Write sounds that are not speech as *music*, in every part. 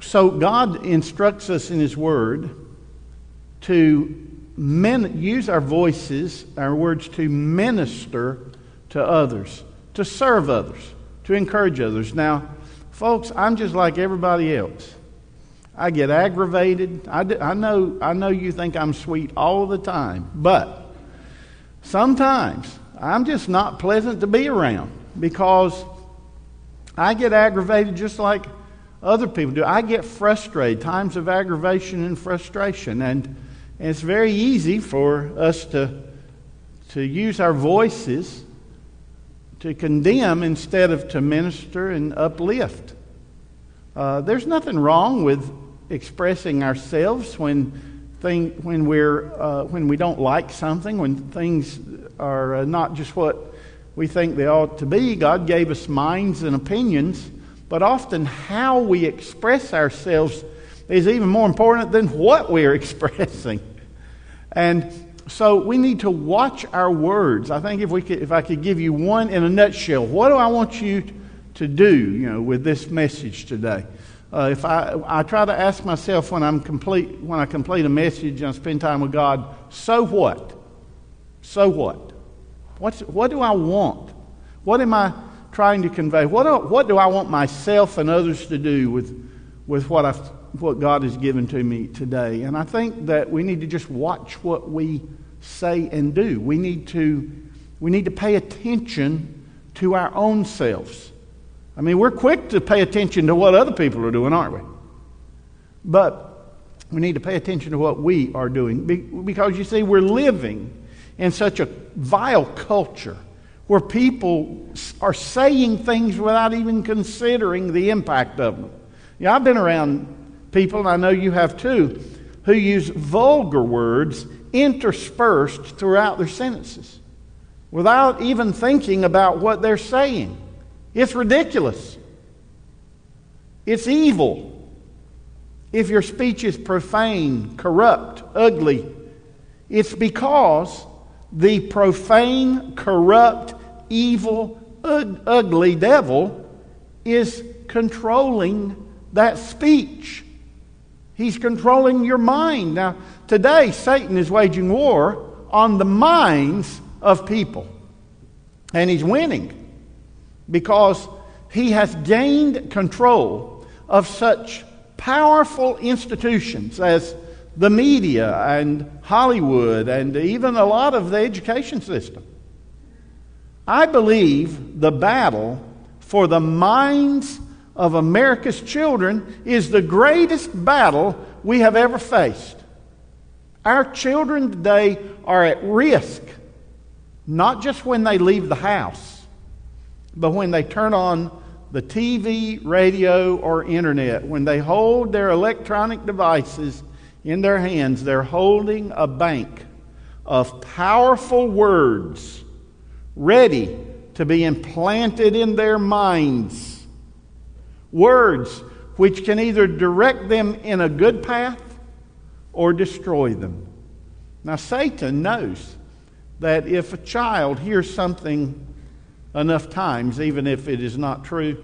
so God instructs us in His Word to men, use our voices, our words, to minister to others, to serve others, to encourage others. Now, folks, I'm just like everybody else. I get aggravated. I, do, I, know, I know you think I'm sweet all the time, but sometimes I'm just not pleasant to be around because I get aggravated just like other people do. I get frustrated, times of aggravation and frustration. And, and it's very easy for us to, to use our voices to condemn instead of to minister and uplift. Uh, there's nothing wrong with expressing ourselves when, thing, when, we're, uh, when we don't like something, when things are uh, not just what we think they ought to be. God gave us minds and opinions, but often how we express ourselves is even more important than what we're *laughs* expressing. And so we need to watch our words. I think if, we could, if I could give you one in a nutshell, what do I want you to do you know, with this message today? Uh, if I, I try to ask myself when, I'm complete, when I complete a message and I spend time with God, so what? So what? What's, what do I want? What am I trying to convey? What do, what do I want myself and others to do with, with what, I've, what God has given to me today? And I think that we need to just watch what we say and do. We need to, we need to pay attention to our own selves. I mean, we're quick to pay attention to what other people are doing, aren't we? But we need to pay attention to what we are doing because you see, we're living in such a vile culture where people are saying things without even considering the impact of them. Yeah, I've been around people, and I know you have too, who use vulgar words interspersed throughout their sentences without even thinking about what they're saying. It's ridiculous. It's evil. If your speech is profane, corrupt, ugly, it's because the profane, corrupt, evil, ugly devil is controlling that speech. He's controlling your mind. Now, today, Satan is waging war on the minds of people, and he's winning because he has gained control of such powerful institutions as the media and Hollywood and even a lot of the education system. I believe the battle for the minds of America's children is the greatest battle we have ever faced. Our children today are at risk, not just when they leave the house, but when they turn on the TV, radio, or internet, when they hold their electronic devices in their hands, they're holding a bank of powerful words ready to be implanted in their minds. Words which can either direct them in a good path or destroy them. Now, Satan knows that if a child hears something enough times, even if it is not true,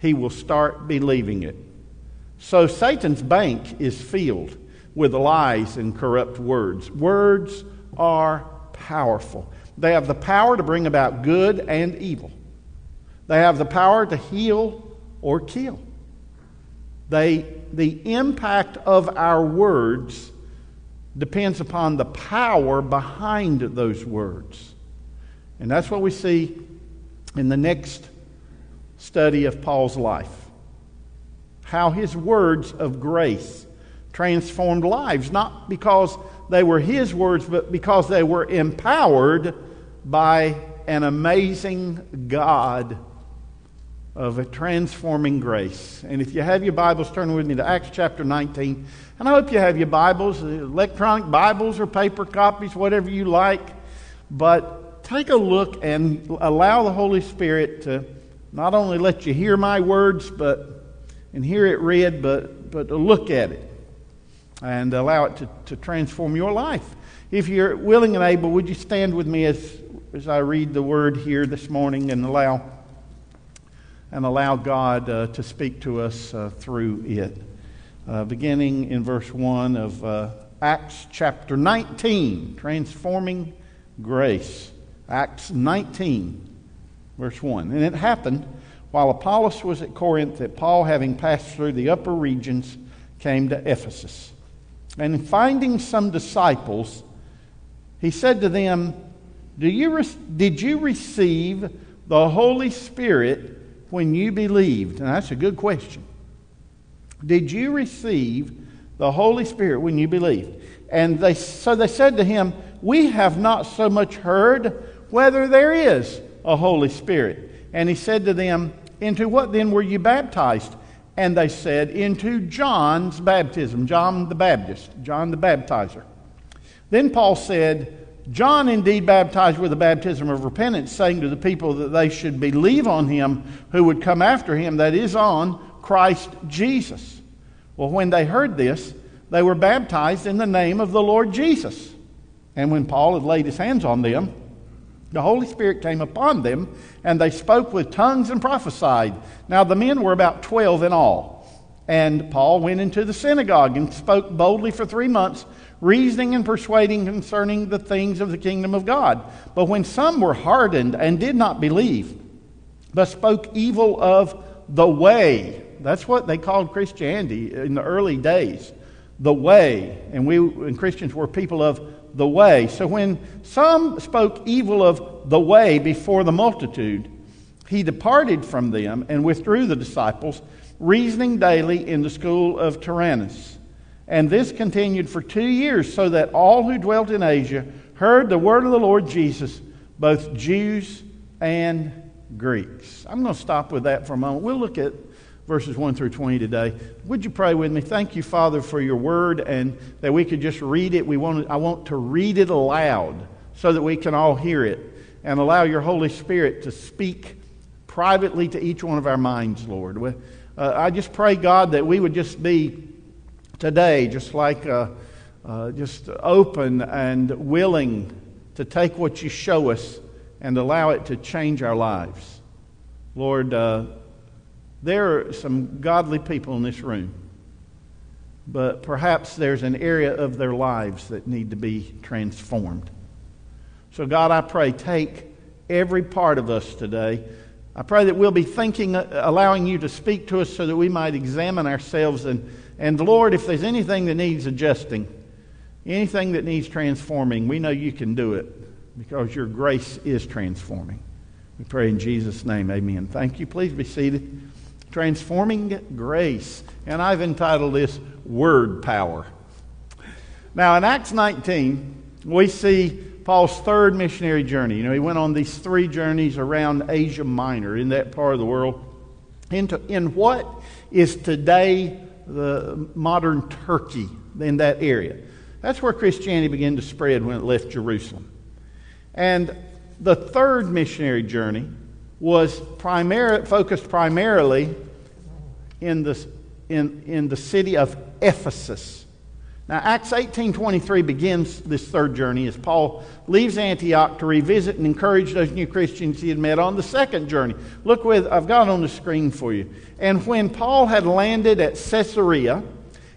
he will start believing it. So Satan's bank is filled with lies and corrupt words. Words are powerful. They have the power to bring about good and evil. They have the power to heal or kill. They, the impact of our words depends upon the power behind those words. And that's what we see in the next study of Paul's life. How his words of grace transformed lives, not because they were his words, but because they were empowered by an amazing God of a transforming grace. And if you have your Bibles, turn with me to Acts chapter 19. And I hope you have your Bibles, electronic Bibles or paper copies, whatever you like. But take a look and allow the Holy Spirit to not only let you hear my words, but and hear it read, but but to look at it and allow it to, to transform your life. If you're willing and able, would you stand with me as as I read the word here this morning and allow and allow God uh, to speak to us uh, through it. uh, beginning in verse 1 of uh, Acts chapter 19, transforming grace. Acts 19, verse 1. And it happened while Apollos was at Corinth that Paul, having passed through the upper regions, came to Ephesus. And finding some disciples, he said to them, Do you re- Did you receive the Holy Spirit when you believed? And that's a good question. Did you receive the Holy Spirit when you believed? And they, so they said to him, We have not so much heard whether there is a Holy Spirit. And he said to them, Into what then were you baptized? And they said, Into John's baptism, John the Baptist, John the baptizer. Then Paul said, John indeed baptized with the baptism of repentance, saying to the people that they should believe on him who would come after him, that is, on Christ Jesus. Well, when they heard this, they were baptized in the name of the Lord Jesus. And when Paul had laid his hands on them, the Holy Spirit came upon them, and they spoke with tongues and prophesied. Now, the men were about 12 in all. And Paul went into the synagogue and spoke boldly for three months, reasoning and persuading concerning the things of the kingdom of God. But when some were hardened and did not believe, but spoke evil of the way, that's what they called Christianity in the early days, the way. And we and Christians were people of the way. So when some spoke evil of the way before the multitude, he departed from them and withdrew the disciples, reasoning daily in the school of Tyrannus. And this continued for two years, so that all who dwelt in Asia heard the word of the Lord Jesus, both Jews and Greeks. I'm going to stop with that for a moment. We'll look at verses 1 through 20 today. Would you pray with me? Thank you, Father, for your word and that we could just read it. We want, I want to read it aloud so that we can all hear it and allow your Holy Spirit to speak privately to each one of our minds, Lord. Uh, I just pray, God, that we would just be today just like uh, uh, just open and willing to take what you show us and allow it to change our lives. Lord, uh, there are some godly people in this room, but perhaps there's an area of their lives that need to be transformed. So, God, I pray, take every part of us today. I pray that we'll be thinking, uh, allowing you to speak to us so that we might examine ourselves. And, and Lord, if there's anything that needs adjusting, anything that needs transforming, we know you can do it because your grace is transforming. We pray in Jesus' name, amen. Thank you. Please be seated. Transforming Grace. And I've entitled this Word Power. Now, in Acts 19, we see Paul's third missionary journey. You know, he went on these three journeys around Asia Minor, in that part of the world, into, in what is today the modern Turkey, in that area. That's where Christianity began to spread when it left Jerusalem. And the third missionary journey was primar- focused primarily in the, in, in the city of Ephesus. Now, Acts 18.23 begins this third journey as Paul leaves Antioch to revisit and encourage those new Christians he had met on the second journey. Look with, I've got on the screen for you. And when Paul had landed at Caesarea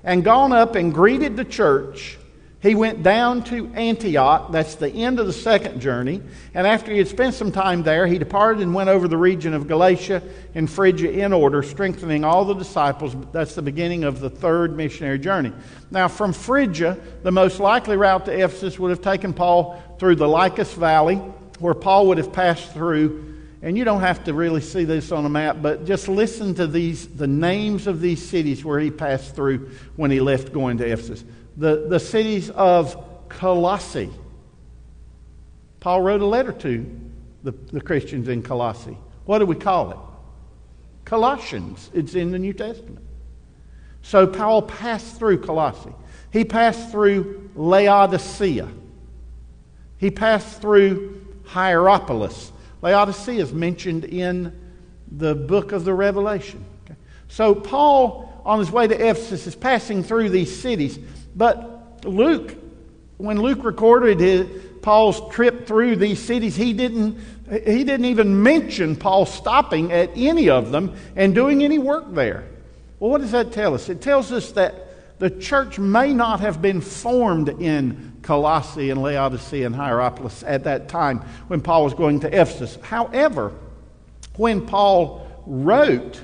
and gone up and greeted the church, he went down to Antioch. That's the end of the second journey. And after he had spent some time there, he departed and went over the region of Galatia and Phrygia in order, strengthening all the disciples. That's the beginning of the third missionary journey. Now, from Phrygia, the most likely route to Ephesus would have taken Paul through the Lycus Valley, where Paul would have passed through. And you don't have to really see this on a map, but just listen to these, the names of these cities where he passed through when he left going to Ephesus the, the cities of Colossae. Paul wrote a letter to the, the Christians in Colossae. What do we call it? Colossians. It's in the New Testament. So Paul passed through Colossae. He passed through Laodicea. He passed through Hierapolis. Laodicea is mentioned in the book of the Revelation. Okay. So Paul, on his way to Ephesus, is passing through these cities. But Luke, when Luke recorded his, Paul's trip through these cities, he didn't, he didn't even mention Paul stopping at any of them and doing any work there. Well, what does that tell us? It tells us that the church may not have been formed in Colossae and Laodicea and Hierapolis at that time when Paul was going to Ephesus. However, when Paul wrote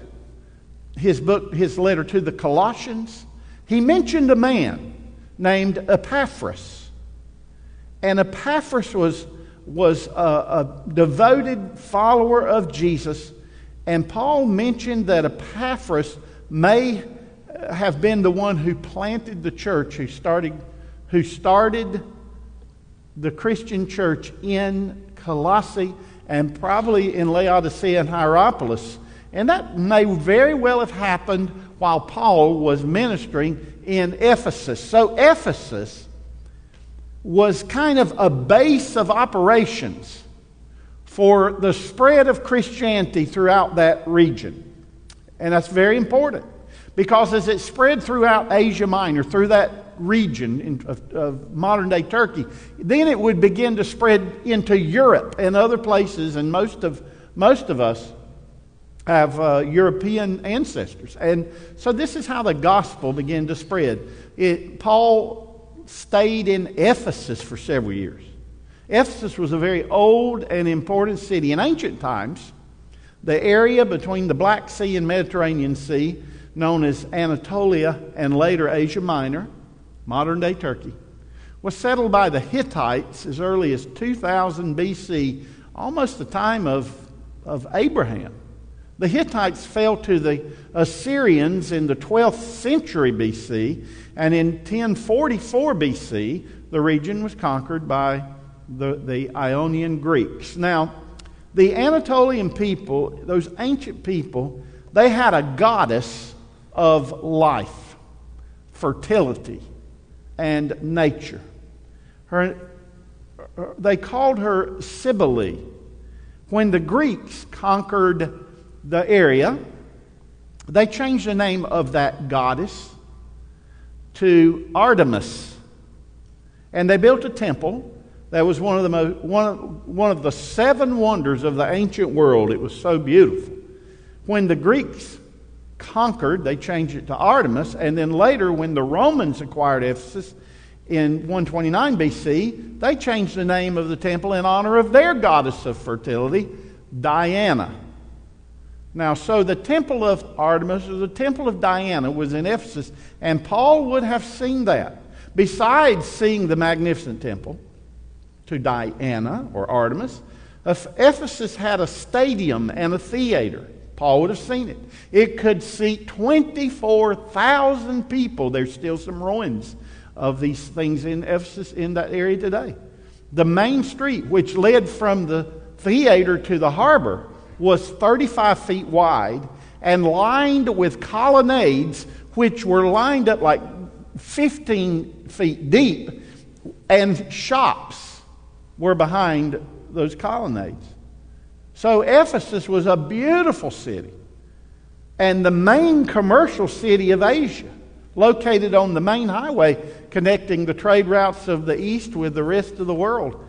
his book, his letter to the Colossians, he mentioned a man named Epaphras. And Epaphras was, was a, a devoted follower of Jesus. And Paul mentioned that Epaphras may have been the one who planted the church, who started, who started the Christian church in Colossae and probably in Laodicea and Hierapolis. And that may very well have happened while Paul was ministering in Ephesus. So, Ephesus was kind of a base of operations for the spread of Christianity throughout that region. And that's very important because as it spread throughout Asia Minor, through that region in, of, of modern day Turkey, then it would begin to spread into Europe and other places, and most of, most of us have uh, European ancestors. And so this is how the gospel began to spread. It, Paul stayed in Ephesus for several years. Ephesus was a very old and important city. In ancient times, the area between the Black Sea and Mediterranean Sea, known as Anatolia and later Asia Minor, modern day Turkey, was settled by the Hittites as early as 2000 BC, almost the time of, of Abraham. The Hittites fell to the Assyrians in the 12th century BC, and in 1044 BC, the region was conquered by the, the Ionian Greeks. Now, the Anatolian people, those ancient people, they had a goddess of life, fertility, and nature. Her, they called her Cybele. When the Greeks conquered the area, they changed the name of that goddess to Artemis. And they built a temple that was one of the, most, one, of, one of the seven wonders of the ancient world. It was so beautiful. When the Greeks conquered, they changed it to Artemis. And then later, when the Romans acquired Ephesus in 129 BC, they changed the name of the temple in honor of their goddess of fertility, Diana. Now, so the temple of Artemis or the temple of Diana was in Ephesus, and Paul would have seen that. Besides seeing the magnificent temple to Diana or Artemis, Ephesus had a stadium and a theater. Paul would have seen it. It could seat 24,000 people. There's still some ruins of these things in Ephesus in that area today. The main street, which led from the theater to the harbor, was 35 feet wide and lined with colonnades, which were lined up like 15 feet deep, and shops were behind those colonnades. So Ephesus was a beautiful city and the main commercial city of Asia, located on the main highway connecting the trade routes of the East with the rest of the world.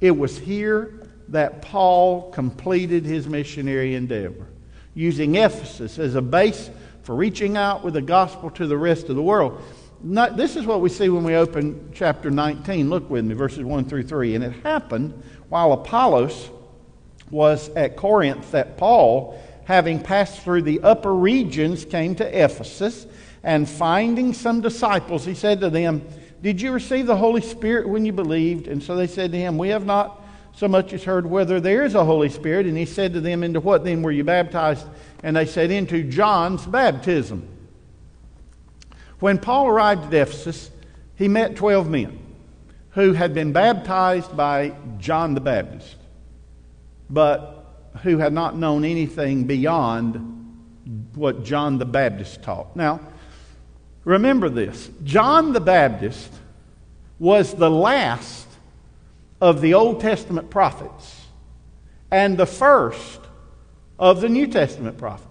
It was here that Paul completed his missionary endeavor, using Ephesus as a base for reaching out with the gospel to the rest of the world. Not, this is what we see when we open chapter 19. Look with me, verses 1 through 3. And it happened while Apollos was at Corinth that Paul, having passed through the upper regions, came to Ephesus. And finding some disciples, he said to them, Did you receive the Holy Spirit when you believed? And so they said to him, We have not so much as heard whether there is a Holy Spirit. And he said to them, Into what then were you baptized? And they said, Into John's baptism. When Paul arrived at Ephesus, he met 12 men who had been baptized by John the Baptist, but who had not known anything beyond what John the Baptist taught. Now, remember this John the Baptist was the last of the Old Testament prophets and the first of the New Testament prophets.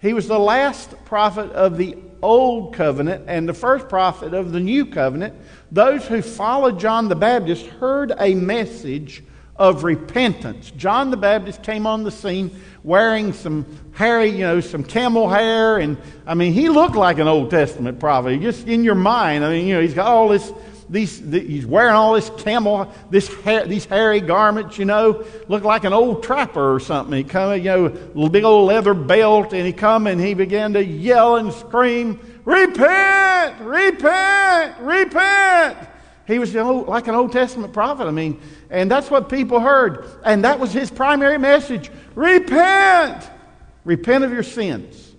He was the last prophet of the Old Covenant and the first prophet of the New Covenant. Those who followed John the Baptist heard a message of repentance. John the Baptist came on the scene wearing some hairy, you know, some camel hair. And I mean, he looked like an Old Testament prophet. Just in your mind, I mean, you know, he's got all this. These, the, he's wearing all this camel, this hair, these hairy garments, you know, look like an old trapper or something. He come, you know, big old leather belt, and he come and he began to yell and scream, "Repent! Repent! Repent!" He was know, like an Old Testament prophet. I mean, and that's what people heard. And that was his primary message repent! Repent of your sins.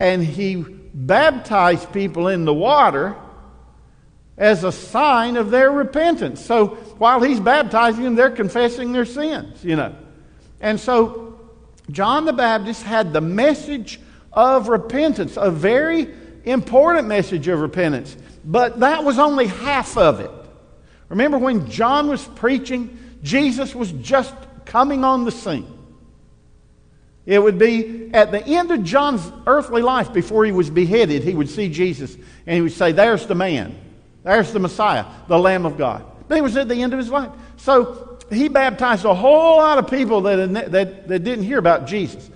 And he baptized people in the water as a sign of their repentance. So while he's baptizing them, they're confessing their sins, you know. And so John the Baptist had the message of repentance, a very important message of repentance. But that was only half of it. Remember when John was preaching, Jesus was just coming on the scene. It would be at the end of John's earthly life before he was beheaded, he would see Jesus and he would say, There's the man. There's the Messiah, the Lamb of God. But it was at the end of his life. So he baptized a whole lot of people that, that, that didn't hear about Jesus.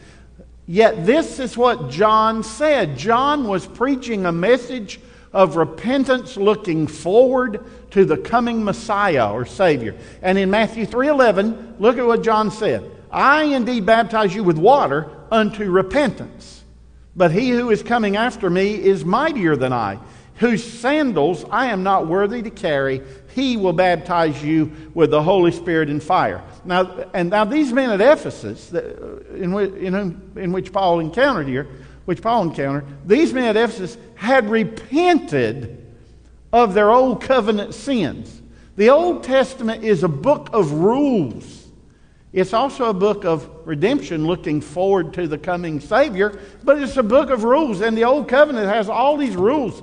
Yet this is what John said. John was preaching a message of repentance looking forward to the coming Messiah or Savior. And in Matthew 3:11, look at what John said. I indeed baptize you with water unto repentance. But he who is coming after me is mightier than I, whose sandals I am not worthy to carry. He will baptize you with the Holy Spirit and fire. Now, and now these men at Ephesus, uh, in, in, in which Paul encountered here, which Paul encountered, these men at Ephesus had repented of their old covenant sins. The Old Testament is a book of rules. It's also a book of redemption looking forward to the coming Savior, but it's a book of rules, and the Old Covenant has all these rules.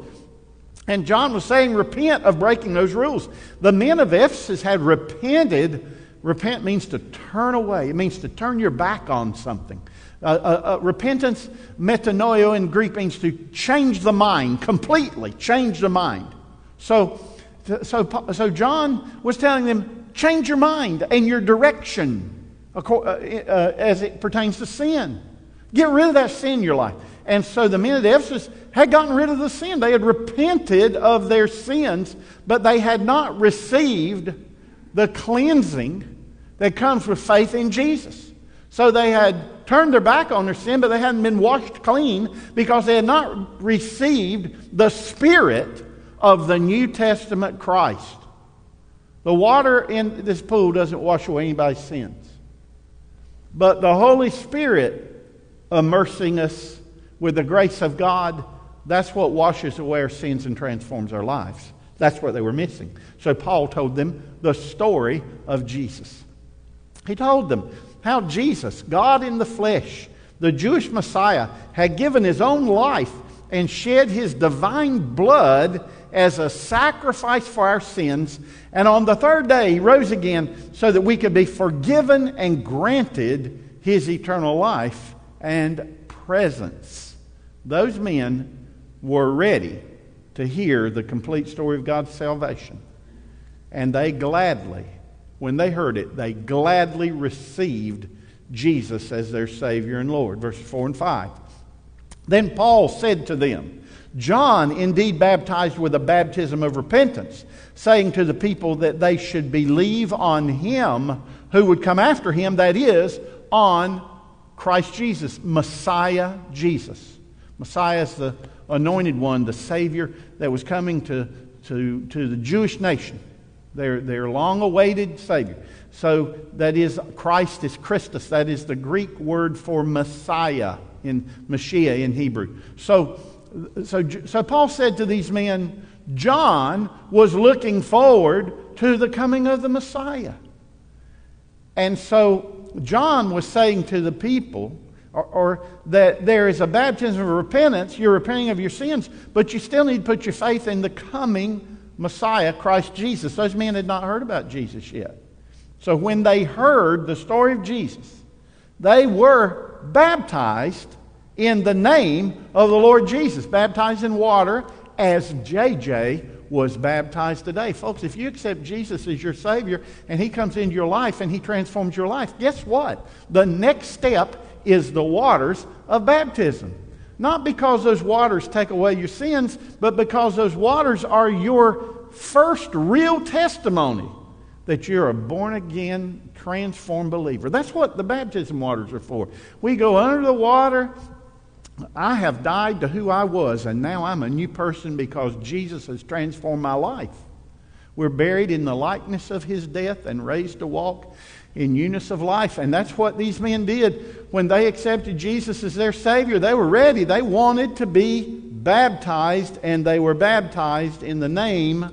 And John was saying, repent of breaking those rules. The men of Ephesus had repented. Repent means to turn away, it means to turn your back on something. Uh, uh, uh, repentance, metanoia in Greek, means to change the mind completely, change the mind. So, so, so John was telling them, change your mind and your direction uh, uh, as it pertains to sin. Get rid of that sin in your life. And so the men at Ephesus had gotten rid of the sin. They had repented of their sins, but they had not received the cleansing that comes with faith in Jesus. So they had turned their back on their sin, but they hadn't been washed clean because they had not received the Spirit of the New Testament Christ. The water in this pool doesn't wash away anybody's sins. But the Holy Spirit immersing us with the grace of God, that's what washes away our sins and transforms our lives. That's what they were missing. So Paul told them the story of Jesus. He told them how Jesus, God in the flesh, the Jewish Messiah, had given his own life and shed his divine blood as a sacrifice for our sins. And on the third day, he rose again so that we could be forgiven and granted his eternal life and presence. Those men were ready to hear the complete story of God's salvation. And they gladly when they heard it, they gladly received Jesus as their Savior and Lord. Verses 4 and 5. Then Paul said to them, John indeed baptized with a baptism of repentance, saying to the people that they should believe on him who would come after him, that is, on Christ Jesus, Messiah Jesus. Messiah is the anointed one, the Savior that was coming to, to, to the Jewish nation. Their, their long awaited Savior. So that is, Christ is Christus. That is the Greek word for Messiah in Mashiach in Hebrew. So, so, so Paul said to these men, John was looking forward to the coming of the Messiah. And so John was saying to the people, or, or, that there is a baptism of repentance, you're repenting of your sins, but you still need to put your faith in the coming Messiah, Christ Jesus. Those men had not heard about Jesus yet. So when they heard the story of Jesus, they were baptized in the name of the Lord Jesus, baptized in water, as JJ was baptized today. Folks, if you accept Jesus as your Savior and He comes into your life and He transforms your life, guess what? The next step is the waters of baptism. Not because those waters take away your sins, but because those waters are your first real testimony that you're a born again, transformed believer. That's what the baptism waters are for. We go under the water. I have died to who I was, and now I'm a new person because Jesus has transformed my life. We're buried in the likeness of his death and raised to walk in newness of life. And that's what these men did when they accepted Jesus as their Savior. They were ready. They wanted to be baptized, and they were baptized in the name,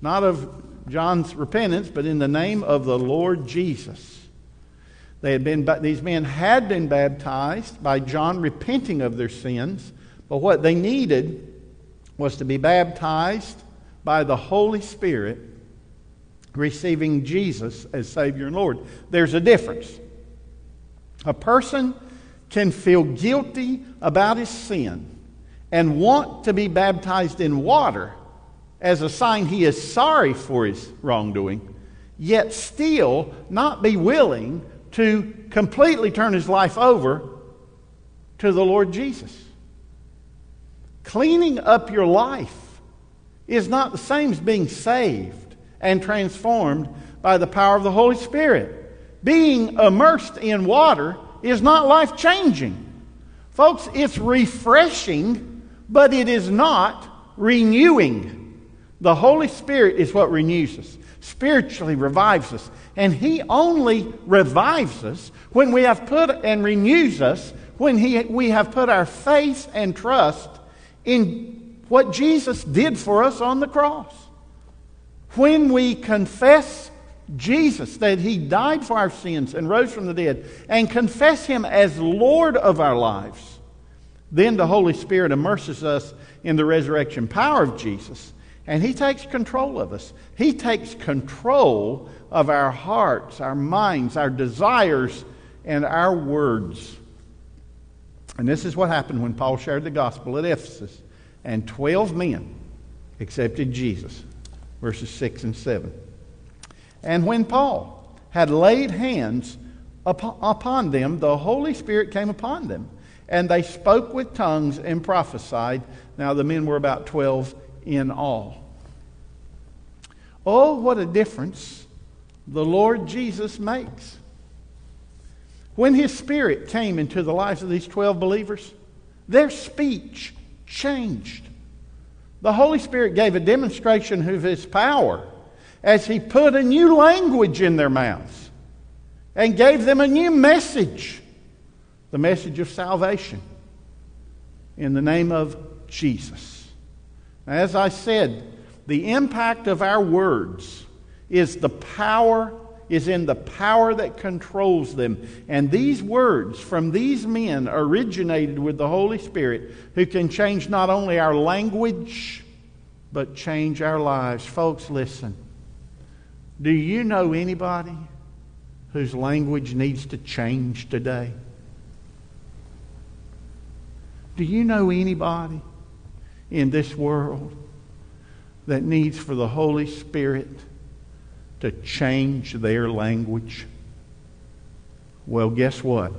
not of John's repentance, but in the name of the Lord Jesus. They had been, these men had been baptized by John repenting of their sins, but what they needed was to be baptized by the Holy Spirit, receiving Jesus as Savior and Lord. There's a difference. A person can feel guilty about his sin and want to be baptized in water as a sign he is sorry for his wrongdoing, yet still not be willing to completely turn his life over to the Lord Jesus. Cleaning up your life is not the same as being saved and transformed by the power of the Holy Spirit. Being immersed in water is not life changing. Folks, it's refreshing, but it is not renewing. The Holy Spirit is what renews us, spiritually revives us. And He only revives us when we have put and renews us when he, we have put our faith and trust in what Jesus did for us on the cross. When we confess Jesus, that He died for our sins and rose from the dead, and confess Him as Lord of our lives, then the Holy Spirit immerses us in the resurrection power of Jesus and He takes control of us. He takes control of our hearts, our minds, our desires, and our words. And this is what happened when Paul shared the gospel at Ephesus. And 12 men accepted Jesus. Verses 6 and 7. And when Paul had laid hands upon them, the Holy Spirit came upon them. And they spoke with tongues and prophesied. Now the men were about 12 in all. Oh, what a difference the Lord Jesus makes. When his spirit came into the lives of these 12 believers, their speech changed. The Holy Spirit gave a demonstration of his power as he put a new language in their mouths and gave them a new message the message of salvation in the name of Jesus. As I said, the impact of our words is the power is in the power that controls them. And these words from these men originated with the Holy Spirit who can change not only our language, but change our lives. Folks, listen. Do you know anybody whose language needs to change today? Do you know anybody in this world that needs for the Holy Spirit to change their language? Well, guess what?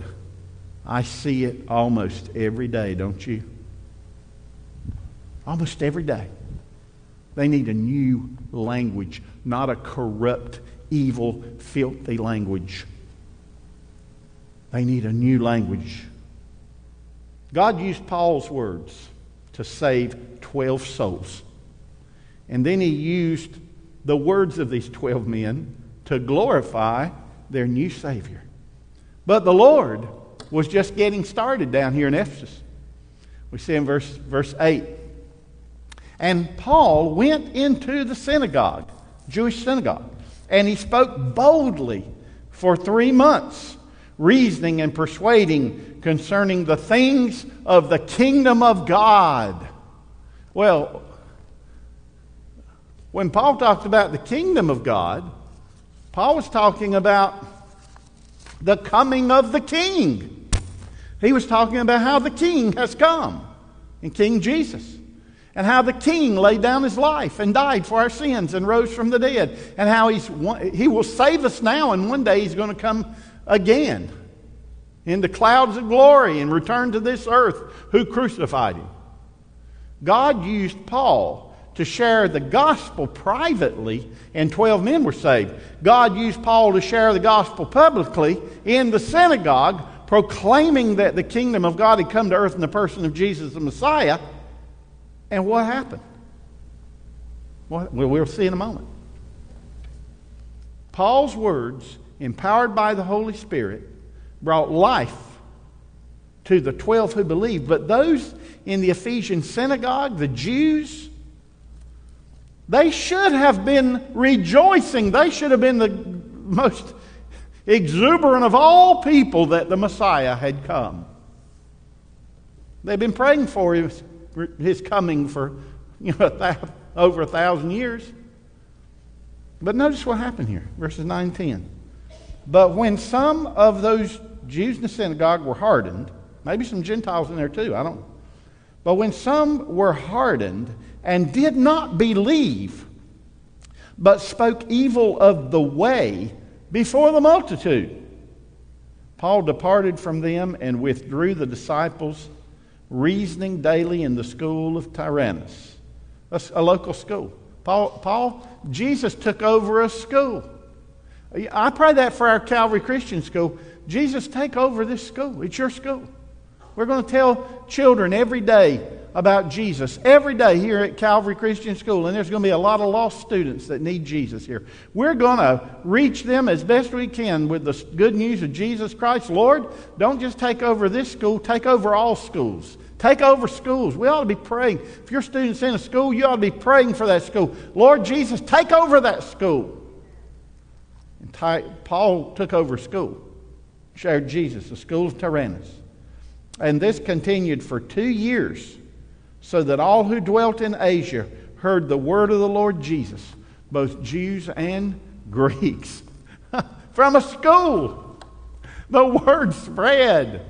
I see it almost every day, don't you? Almost every day. They need a new language, not a corrupt, evil, filthy language. They need a new language. God used Paul's words to save 12 souls. And then he used the words of these 12 men to glorify their new Savior. But the Lord was just getting started down here in Ephesus. We see in verse, verse 8. And Paul went into the synagogue, Jewish synagogue, and he spoke boldly for three months, reasoning and persuading concerning the things of the kingdom of God. Well, when Paul talked about the kingdom of God, Paul was talking about the coming of the king. He was talking about how the king has come in King Jesus. and how the king laid down his life and died for our sins and rose from the dead, and how he's, he will save us now, and one day he's going to come again in the clouds of glory and return to this earth who crucified him. God used Paul to share the gospel privately, and 12 men were saved. God used Paul to share the gospel publicly in the synagogue, proclaiming that the kingdom of God had come to earth in the person of Jesus the Messiah. And what happened? Well, we'll see in a moment. Paul's words, empowered by the Holy Spirit, brought life to the 12 who believed. But those in the Ephesian synagogue, the Jews, they should have been rejoicing. They should have been the most exuberant of all people that the Messiah had come. They've been praying for his, his coming for you know, over a thousand years. But notice what happened here, verses 9 and 10. But when some of those Jews in the synagogue were hardened, maybe some Gentiles in there too, I don't But when some were hardened and did not believe, but spoke evil of the way before the multitude, Paul departed from them and withdrew the disciples, reasoning daily in the school of Tyrannus, a local school. Paul, Paul, Jesus took over a school. I pray that for our Calvary Christian School. Jesus, take over this school. It's your school. We're going to tell children every day about Jesus, every day here at Calvary Christian School, and there's going to be a lot of lost students that need Jesus here. We're going to reach them as best we can with the good news of Jesus Christ. Lord, don't just take over this school, take over all schools. Take over schools. We ought to be praying. If your student's in a school, you ought to be praying for that school. Lord Jesus, take over that school. And Paul took over school shared Jesus, the school of Tyrannus. And this continued for two years, so that all who dwelt in Asia heard the word of the Lord Jesus, both Jews and *laughs* Greeks. From a school, the word spread.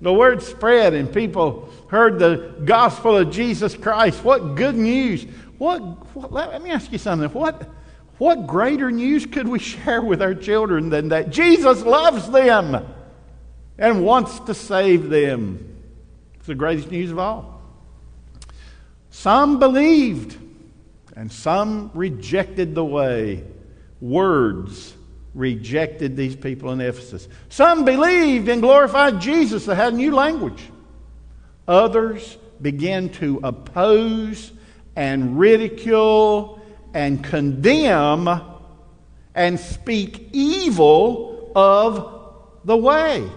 The word spread, and people heard the gospel of Jesus Christ. What good news! What, what let me ask you something. What what greater news could we share with our children than that Jesus loves them and wants to save them? It's the greatest news of all. Some believed and some rejected the way. Words rejected these people in Ephesus. Some believed and glorified Jesus that had a new language. Others began to oppose and ridicule and condemn and speak evil of the way.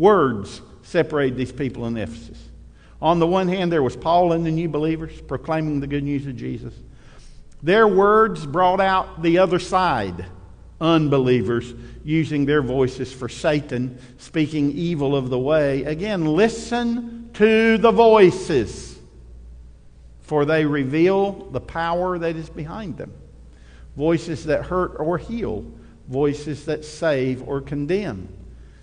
Words separated these people in Ephesus. On the one hand, there was Paul and the new believers proclaiming the good news of Jesus. Their words brought out the other side, unbelievers using their voices for Satan, speaking evil of the way. Again, listen to the voices for they reveal the power that is behind them. Voices that hurt or heal, voices that save or condemn.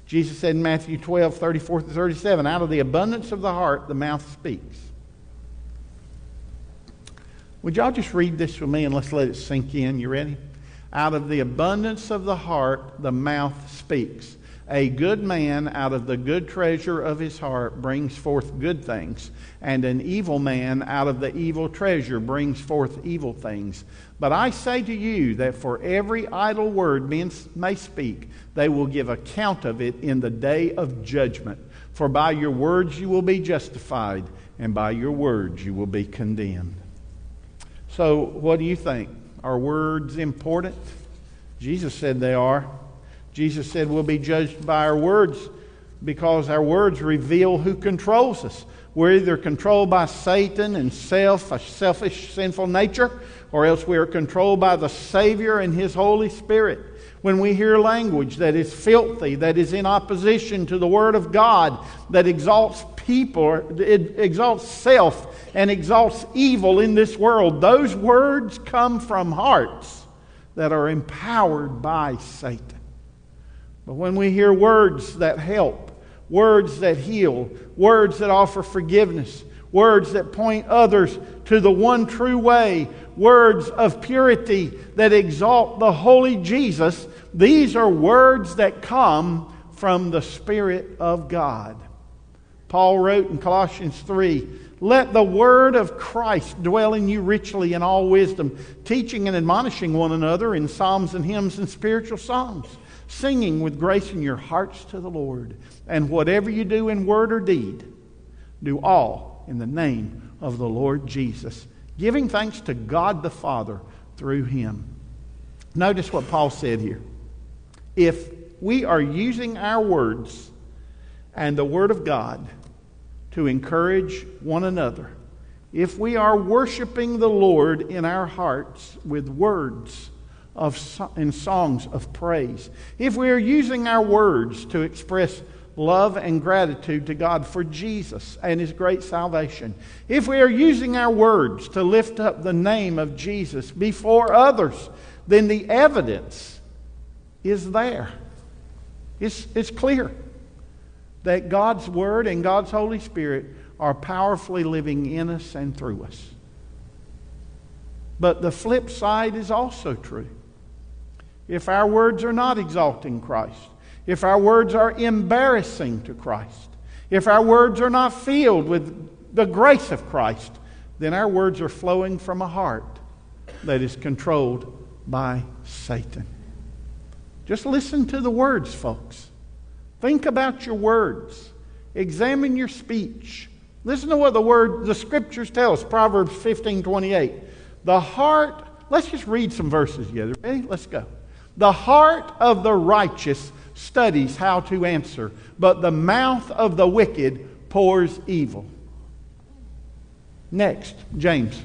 Jesus said in Matthew 12, 34 to 37, out of the abundance of the heart, the mouth speaks. Would y'all just read this with me and let's let it sink in? You ready? Out of the abundance of the heart, the mouth speaks. A good man out of the good treasure of his heart brings forth good things, and an evil man out of the evil treasure brings forth evil things. But I say to you that for every idle word men may speak, they will give account of it in the day of judgment. For by your words you will be justified, and by your words you will be condemned. So, what do you think? Are words important? Jesus said they are. Jesus said we'll be judged by our words because our words reveal who controls us. We're either controlled by Satan and self, a selfish, sinful nature, or else we are controlled by the Savior and His Holy Spirit. When we hear language that is filthy, that is in opposition to the Word of God, that exalts people, it exalts self, and exalts evil in this world, those words come from hearts that are empowered by Satan. But when we hear words that help, words that heal, words that offer forgiveness, words that point others to the one true way, words of purity that exalt the holy Jesus. These are words that come from the Spirit of God. Paul wrote in Colossians 3 Let the word of Christ dwell in you richly in all wisdom, teaching and admonishing one another in psalms and hymns and spiritual songs, singing with grace in your hearts to the Lord. And whatever you do in word or deed, do all in the name of the Lord Jesus, giving thanks to God the Father through him. Notice what Paul said here. If we are using our words and the Word of God to encourage one another, if we are worshiping the Lord in our hearts with words of, and songs of praise, if we are using our words to express love and gratitude to God for Jesus and His great salvation, if we are using our words to lift up the name of Jesus before others, then the evidence is there. It's, it's clear that God's Word and God's Holy Spirit are powerfully living in us and through us. But the flip side is also true. If our words are not exalting Christ, if our words are embarrassing to Christ, if our words are not filled with the grace of Christ, then our words are flowing from a heart that is controlled by Satan. Just listen to the words, folks. Think about your words. Examine your speech. Listen to what the word, the scriptures tell us. Proverbs 15 28. The heart, let's just read some verses together. Ready? Let's go. The heart of the righteous studies how to answer, but the mouth of the wicked pours evil. Next, James.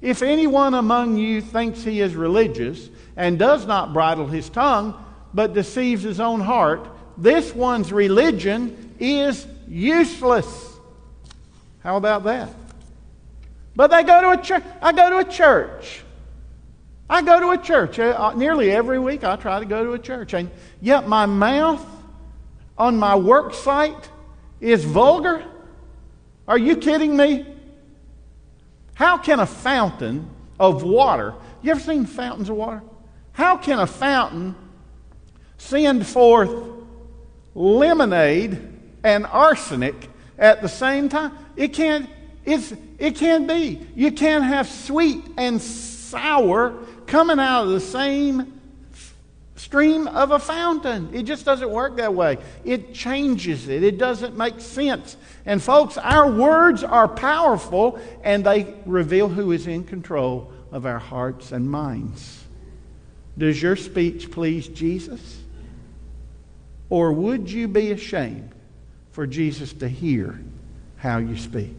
If anyone among you thinks he is religious and does not bridle his tongue, but deceives his own heart, this one's religion is useless. How about that? But they go to a church. I go to a church. I go to a church. Uh, uh, nearly every week I try to go to a church. And yet my mouth on my work site is vulgar. Are you kidding me? How can a fountain of water, you ever seen fountains of water? How can a fountain send forth lemonade and arsenic at the same time? It can't, it's, it can't be. You can't have sweet and sour coming out of the same stream of a fountain. It just doesn't work that way. It changes it, it doesn't make sense. And, folks, our words are powerful and they reveal who is in control of our hearts and minds. Does your speech please Jesus? Or would you be ashamed for Jesus to hear how you speak?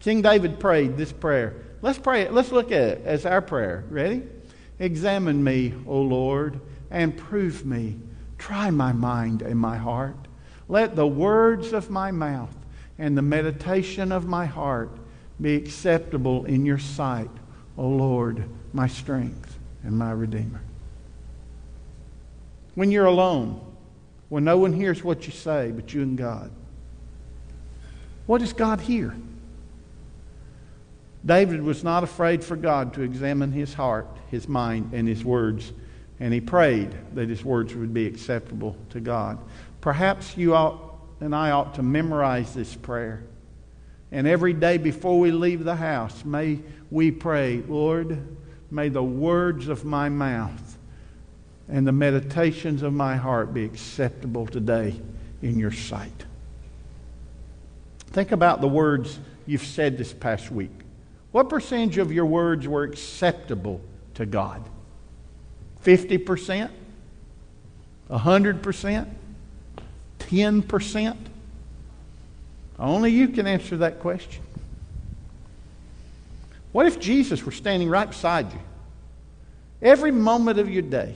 King David prayed this prayer. Let's pray. Let's look at it as our prayer. Ready? Examine me, O Lord, and prove me. Try my mind and my heart. Let the words of my mouth and the meditation of my heart be acceptable in your sight, O Lord, my strength and my Redeemer. When you're alone, when no one hears what you say but you and God, what does God hear? David was not afraid for God to examine his heart, his mind, and his words, and he prayed that his words would be acceptable to God. Perhaps you ought and I ought to memorize this prayer. And every day before we leave the house, may we pray, Lord, May the words of my mouth and the meditations of my heart be acceptable today in your sight. Think about the words you've said this past week. What percentage of your words were acceptable to God? 50%? 100%? 10%? Only you can answer that question. What if Jesus were standing right beside you? Every moment of your day,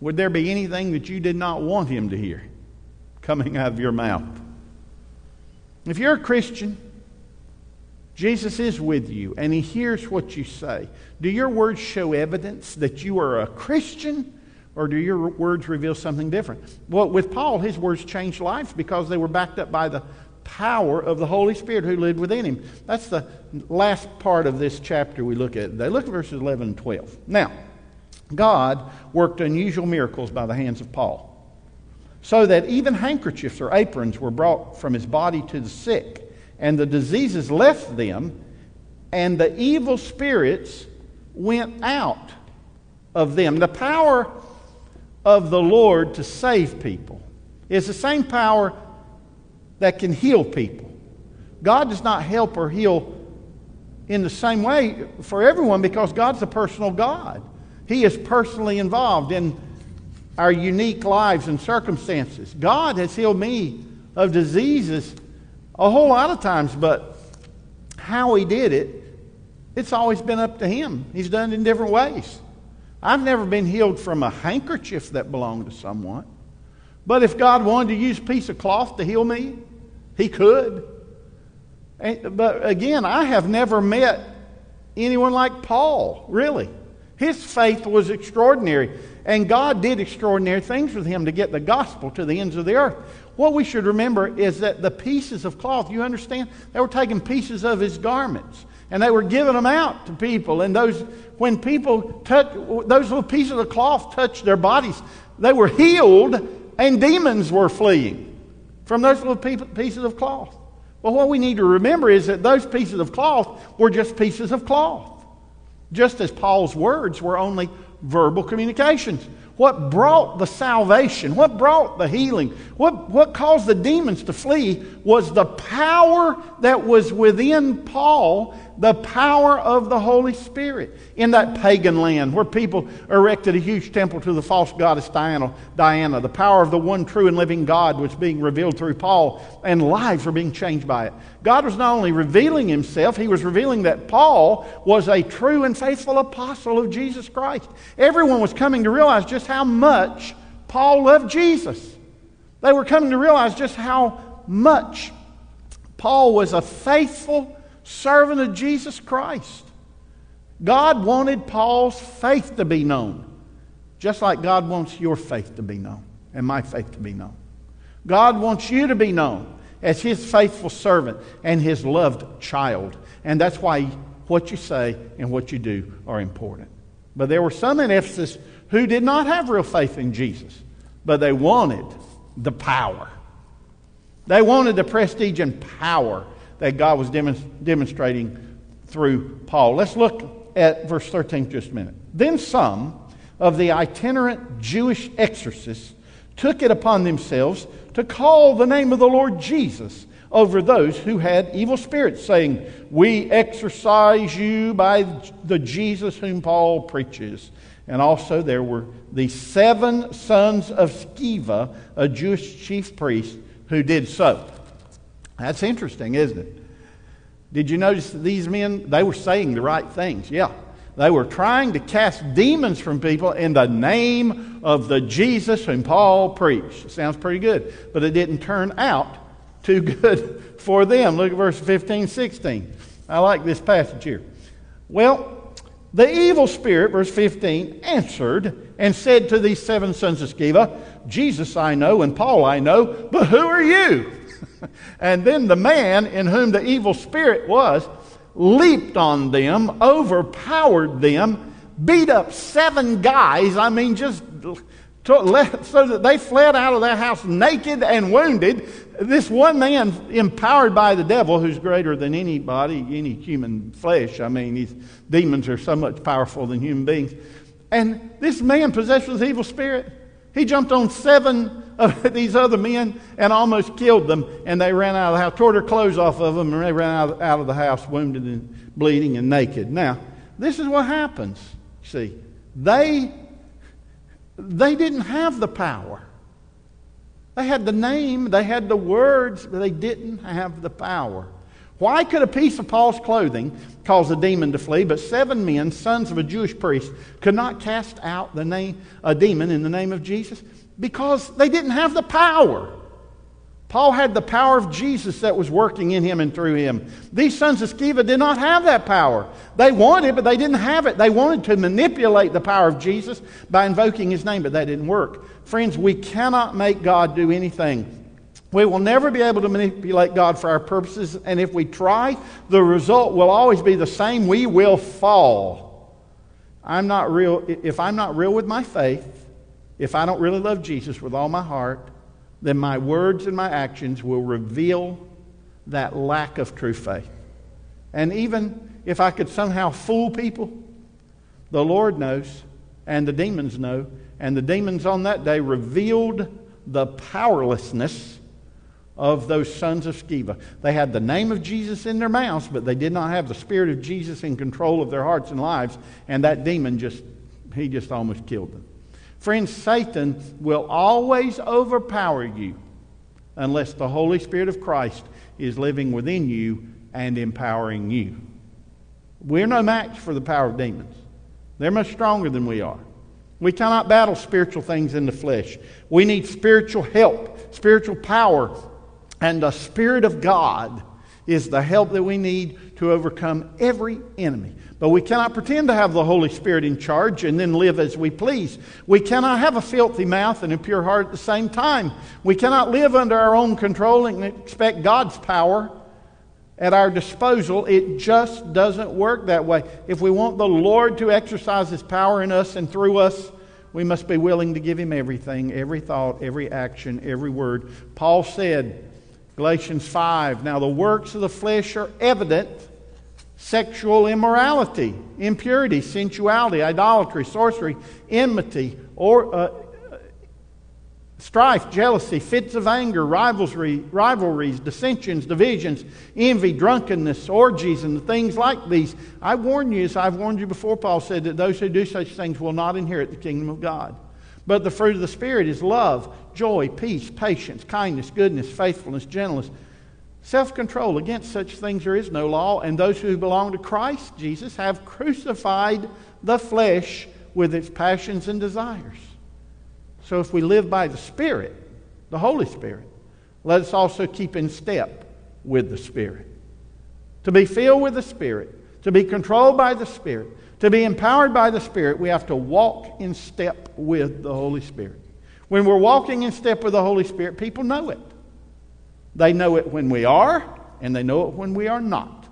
would there be anything that you did not want him to hear coming out of your mouth? If you're a Christian, Jesus is with you and he hears what you say. Do your words show evidence that you are a Christian or do your words reveal something different? Well, with Paul, his words changed lives because they were backed up by the power of the Holy Spirit who lived within him. That's the last part of this chapter we look at. They look at verses 11 and 12. Now, God worked unusual miracles by the hands of Paul, so that even handkerchiefs or aprons were brought from his body to the sick, and the diseases left them, and the evil spirits went out of them. The power of the Lord to save people is the same power that can heal people. God does not help or heal in the same way for everyone because God's a personal God. He is personally involved in our unique lives and circumstances. God has healed me of diseases a whole lot of times, but how He did it, it's always been up to Him. He's done it in different ways. I've never been healed from a handkerchief that belonged to someone. But if God wanted to use a piece of cloth to heal me, He could. But again, I have never met anyone like Paul, really. His faith was extraordinary, and God did extraordinary things with him to get the gospel to the ends of the earth. What we should remember is that the pieces of cloth, you understand, they were taking pieces of his garments and they were giving them out to people. And those, when people touch, those little pieces of cloth touched their bodies, they were healed and demons were fleeing from those little pieces of cloth. Well, what we need to remember is that those pieces of cloth were just pieces of cloth, just as Paul's words were only verbal communications. What brought the salvation, what brought the healing, what, what caused the demons to flee was the power that was within Paul, the power of the Holy Spirit. In that pagan land where people erected a huge temple to the false goddess Diana, Diana, the power of the one true and living God was being revealed through Paul, and lives were being changed by it. God was not only revealing himself, he was revealing that Paul was a true and faithful apostle of Jesus Christ. Everyone was coming to realize just how much Paul loved Jesus. They were coming to realize just how much Paul was a faithful servant of Jesus Christ. God wanted Paul's faith to be known, just like God wants your faith to be known and my faith to be known. God wants you to be known as his faithful servant and his loved child. And that's why what you say and what you do are important. But there were some in Ephesus who did not have real faith in Jesus, but they wanted the power. They wanted the prestige and power that God was demonstrating through Paul. Let's look at verse 13 just a minute. Then some of the itinerant Jewish exorcists took it upon themselves to call the name of the Lord Jesus over those who had evil spirits, saying, We exorcise you by the Jesus whom Paul preaches. And also there were the seven sons of Sceva, a Jewish chief priest, who did so. That's interesting, isn't it? Did you notice that these men, they were saying the right things? Yeah. They were trying to cast demons from people in the name of the Jesus whom Paul preached. Sounds pretty good, but it didn't turn out too good *laughs* for them. Look at verse 15, 16. I like this passage here. Well, the evil spirit, verse 15, answered and said to these seven sons of Sceva, Jesus I know and Paul I know, but who are you? *laughs* and then the man in whom the evil spirit was leaped on them, overpowered them, beat up seven guys. I mean, just so that they fled out of their house naked and wounded. This one man, empowered by the devil, who's greater than anybody, any human flesh. I mean, these demons are so much powerful than human beings. And this man, possessed with evil spirit, he jumped on seven of *laughs* these other men and almost killed them. And they ran out of the house, tore their clothes off of them, and they ran out of, the house, wounded and bleeding and naked. Now, this is what happens. See, they they didn't have the power. They had the name, they had the words, but they didn't have the power. Why could a piece of Paul's clothing cause a demon to flee, but seven men, sons of a Jewish priest, could not cast out the name, a demon in the name of Jesus? Because they didn't have the power. Paul had the power of Jesus that was working in him and through him. These sons of Sceva did not have that power. They wanted, but they didn't have it. They wanted to manipulate the power of Jesus by invoking his name, but that didn't work. Friends, we cannot make God do anything We will never be able to manipulate God for our purposes, and if we try, the result will always be the same. We will fall. I'm not real, if I'm not real with my faith, if I don't really love Jesus with all my heart, then my words and my actions will reveal that lack of true faith. And even if I could somehow fool people, the Lord knows, and the demons know, and the demons on that day revealed the powerlessness of those sons of Sceva. They had the name of Jesus in their mouths, but they did not have the Spirit of Jesus in control of their hearts and lives, and that demon just, he just almost killed them. Friends, Satan will always overpower you unless the Holy Spirit of Christ is living within you and empowering you. We're no match for the power of demons. They're much stronger than we are. We cannot battle spiritual things in the flesh. We need spiritual help, spiritual power, and the Spirit of God is the help that we need to overcome every enemy. But we cannot pretend to have the Holy Spirit in charge and then live as we please. We cannot have a filthy mouth and a pure heart at the same time. We cannot live under our own control and expect God's power at our disposal. It just doesn't work that way. If we want the Lord to exercise His power in us and through us, we must be willing to give Him everything, every thought, every action, every word. Paul said, Galatians 5 Now the works of the flesh are evident sexual immorality, impurity, sensuality, idolatry, sorcery, enmity, or uh, strife, jealousy, fits of anger, rivalry, rivalries, dissensions, divisions, envy, drunkenness, orgies, and things like these. I warn you, as I've warned you before, Paul said that those who do such things will not inherit the kingdom of God. But the fruit of the Spirit is love, joy, peace, patience, kindness, goodness, faithfulness, gentleness, self control. Against such things there is no law, and those who belong to Christ Jesus have crucified the flesh with its passions and desires. So if we live by the Spirit, the Holy Spirit, let us also keep in step with the Spirit. To be filled with the Spirit, to be controlled by the Spirit, to be empowered by the Spirit, we have to walk in step with the Holy Spirit. When we're walking in step with the Holy Spirit, people know it. They know it when we are, and they know it when we are not.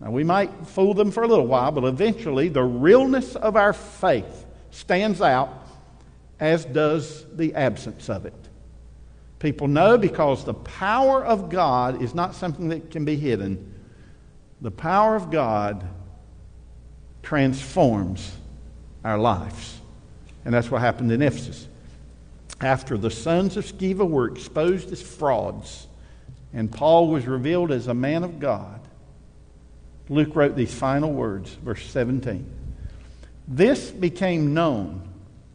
Now, we might fool them for a little while, but eventually the realness of our faith stands out, as does the absence of it. People know because the power of God is not something that can be hidden. The power of God transforms our lives. And that's what happened in Ephesus. After the sons of Sceva were exposed as frauds, and Paul was revealed as a man of God, Luke wrote these final words, verse 17. This became known.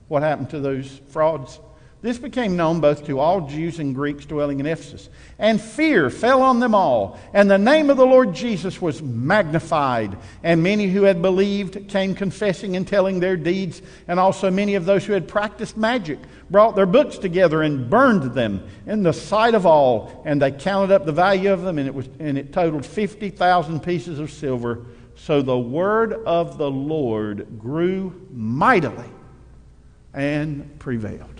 What happened to those frauds? This became known both to all Jews and Greeks dwelling in Ephesus. And fear fell on them all. And the name of the Lord Jesus was magnified. And many who had believed came confessing and telling their deeds. And also many of those who had practiced magic brought their books together and burned them in the sight of all. And they counted up the value of them, and it, was, and it totaled 50,000 pieces of silver. So the word of the Lord grew mightily and prevailed.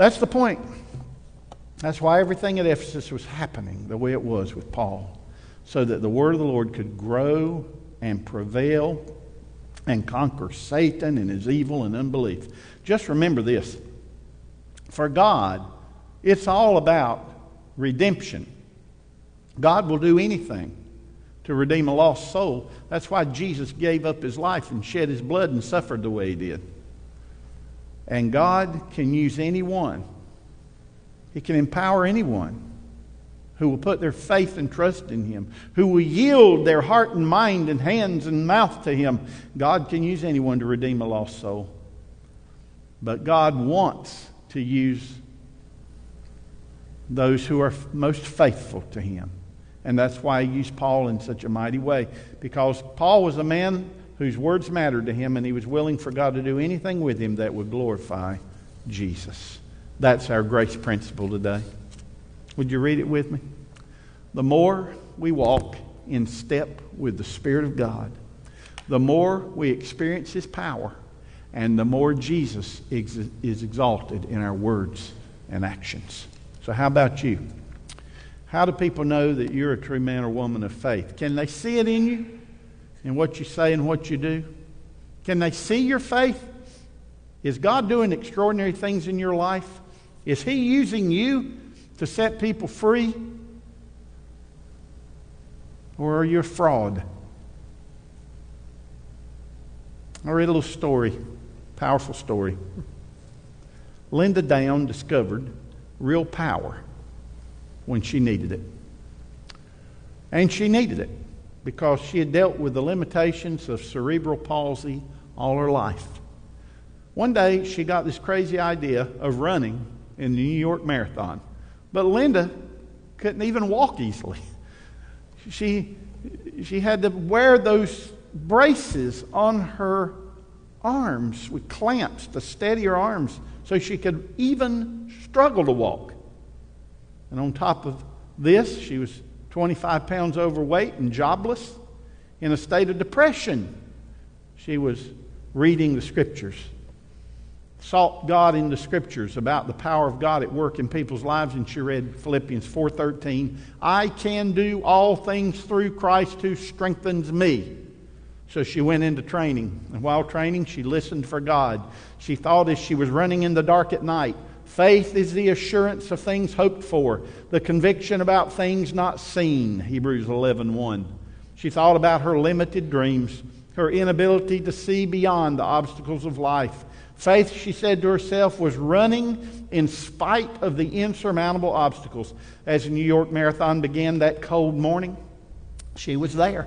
That's the point. That's why everything at Ephesus was happening the way it was with Paul, so that the word of the Lord could grow and prevail and conquer Satan and his evil and unbelief. Just remember this for God, it's all about redemption. God will do anything to redeem a lost soul. That's why Jesus gave up his life and shed his blood and suffered the way he did. And God can use anyone, He can empower anyone who will put their faith and trust in Him, who will yield their heart and mind and hands and mouth to Him. God can use anyone to redeem a lost soul. But God wants to use those who are most faithful to Him. And that's why He used Paul in such a mighty way. Because Paul was a man whose words mattered to him, and he was willing for God to do anything with him that would glorify Jesus. That's our grace principle today. Would you read it with me? The more we walk in step with the Spirit of God, the more we experience His power, and the more Jesus is exalted in our words and actions. So, how about you? How do people know that you're a true man or woman of faith? Can they see it in you, in what you say and what you do? Can they see your faith? Is God doing extraordinary things in your life? Is He using you to set people free? Or are you a fraud? I read a little story, powerful story. Linda Down discovered real power when she needed it. And she needed it because she had dealt with the limitations of cerebral palsy all her life. One day, she got this crazy idea of running in the New York Marathon. But Linda couldn't even walk easily. She, she had to wear those braces on her arms with clamps to steady her arms so she could even struggle to walk. And on top of this, she was 25 pounds overweight and jobless in a state of depression. She was reading the scriptures sought God in the scriptures about the power of God at work in people's lives and she read Philippians 4:13, I can do all things through Christ who strengthens me. So she went into training. And while training, she listened for God. She thought as she was running in the dark at night, faith is the assurance of things hoped for, the conviction about things not seen. Hebrews 11:1. She thought about her limited dreams, her inability to see beyond the obstacles of life Faith, she said to herself, was running in spite of the insurmountable obstacles. As the New York Marathon began that cold morning, she was there.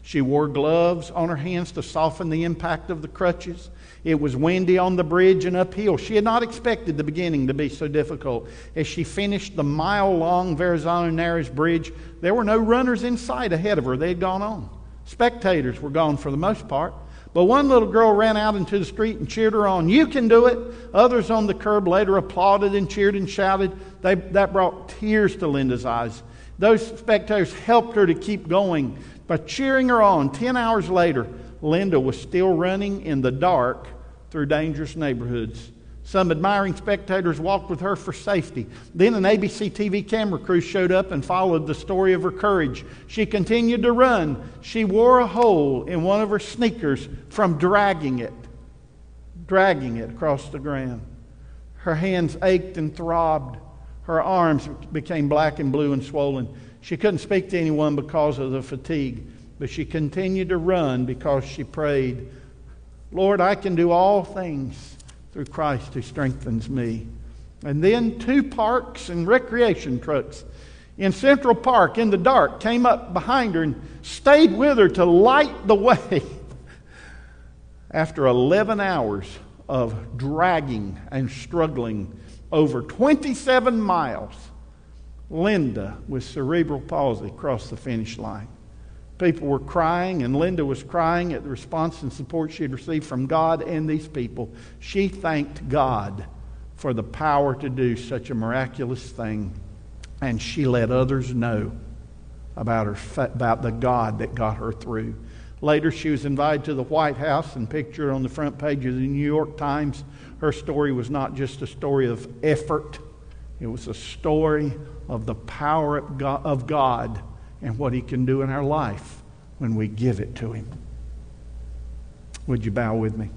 She wore gloves on her hands to soften the impact of the crutches. It was windy on the bridge and uphill. She had not expected the beginning to be so difficult. As she finished the mile long Verrazano Narrows Bridge, there were no runners in sight ahead of her. They had gone on. Spectators were gone for the most part. But one little girl ran out into the street and cheered her on. You can do it. Others on the curb later applauded and cheered and shouted. They, that brought tears to Linda's eyes. Those spectators helped her to keep going by cheering her on. Ten hours later, Linda was still running in the dark through dangerous neighborhoods. Some admiring spectators walked with her for safety. Then an ABC TV camera crew showed up and followed the story of her courage. She continued to run. She wore a hole in one of her sneakers from dragging it, dragging it across the ground. Her hands ached and throbbed. Her arms became black and blue and swollen. She couldn't speak to anyone because of the fatigue, but she continued to run because she prayed, Lord, I can do all things through Christ who strengthens me. And then two parks and recreation trucks in Central Park in the dark came up behind her and stayed with her to light the way. *laughs* After 11 hours of dragging and struggling over 27 miles, Linda with cerebral palsy crossed the finish line. People were crying, and Linda was crying at the response and support she had received from God and these people. She thanked God for the power to do such a miraculous thing, and she let others know about, her, about the God that got her through. Later, she was invited to the White House and pictured on the front page of the New York Times. Her story was not just a story of effort, it was a story of the power of God and what He can do in our life when we give it to Him. Would you bow with me?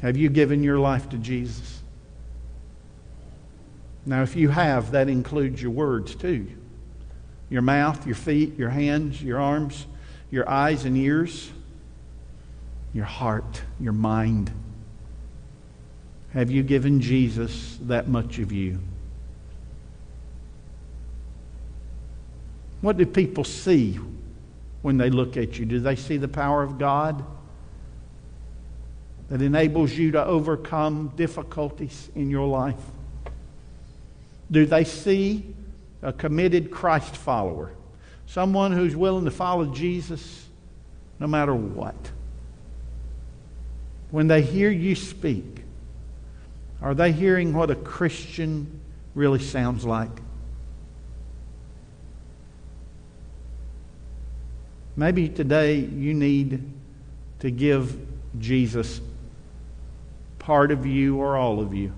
Have you given your life to Jesus? Now, if you have, that includes your words too your mouth, your feet, your hands, your arms, your eyes and ears, your heart, your mind. Have you given Jesus that much of you? What do people see when they look at you? Do they see the power of God that enables you to overcome difficulties in your life? Do they see a committed Christ follower? Someone who's willing to follow Jesus no matter what? When they hear you speak, are they hearing what a Christian really sounds like? Maybe today you need to give Jesus part of you or all of you.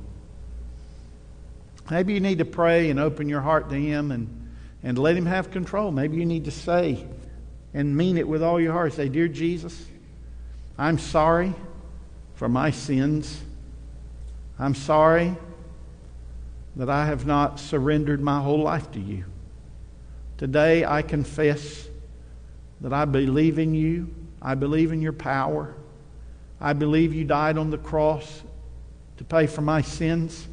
Maybe you need to pray and open your heart to Him and, and let Him have control. Maybe you need to say and mean it with all your heart. Say, Dear Jesus, I'm sorry for my sins. I'm sorry that I have not surrendered my whole life to you. Today I confess that I believe in you. I believe in your power. I believe you died on the cross to pay for my sins.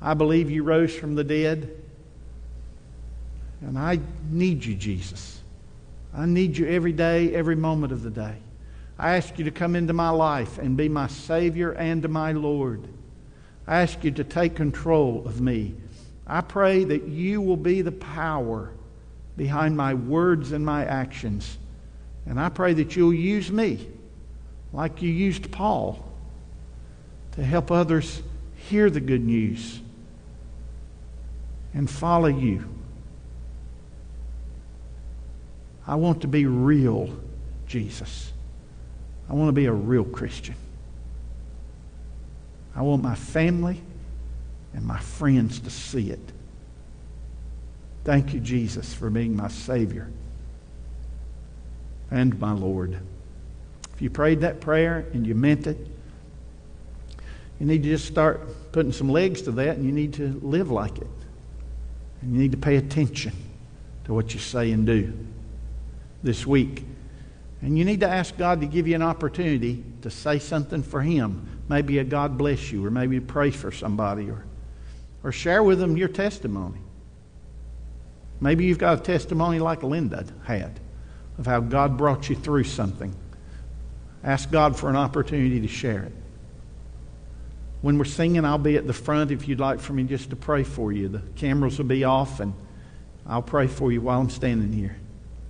I believe you rose from the dead. And I need you, Jesus. I need you every day, every moment of the day. I ask you to come into my life and be my Savior and my Lord. I ask you to take control of me. I pray that you will be the power behind my words and my actions. And I pray that you'll use me like you used Paul to help others hear the good news and follow you. I want to be real, Jesus. I want to be a real Christian. I want my family and my friends to see it. Thank you, Jesus, for being my Savior and my Lord. If you prayed that prayer and you meant it, you need to just start putting some legs to that and you need to live like it. And you need to pay attention to what you say and do this week. And you need to ask God to give you an opportunity to say something for Him. Maybe a God bless you, or maybe pray for somebody, or, or share with them your testimony. Maybe you've got a testimony like Linda had of how God brought you through something. Ask God for an opportunity to share it. When we're singing, I'll be at the front if you'd like for me just to pray for you. The cameras will be off, and I'll pray for you while I'm standing here.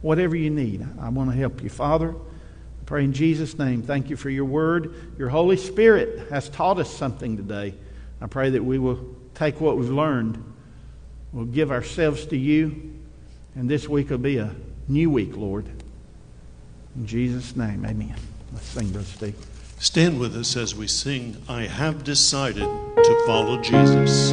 Whatever you need, I want to help you. Father, I pray in Jesus' name, thank you for your word. Your Holy Spirit has taught us something today. I pray that we will take what we've learned, we'll give ourselves to you, and this week will be a new week, Lord. In Jesus' name, amen. Let's sing, Brother Steve. Stand with us as we sing, I have decided to follow Jesus.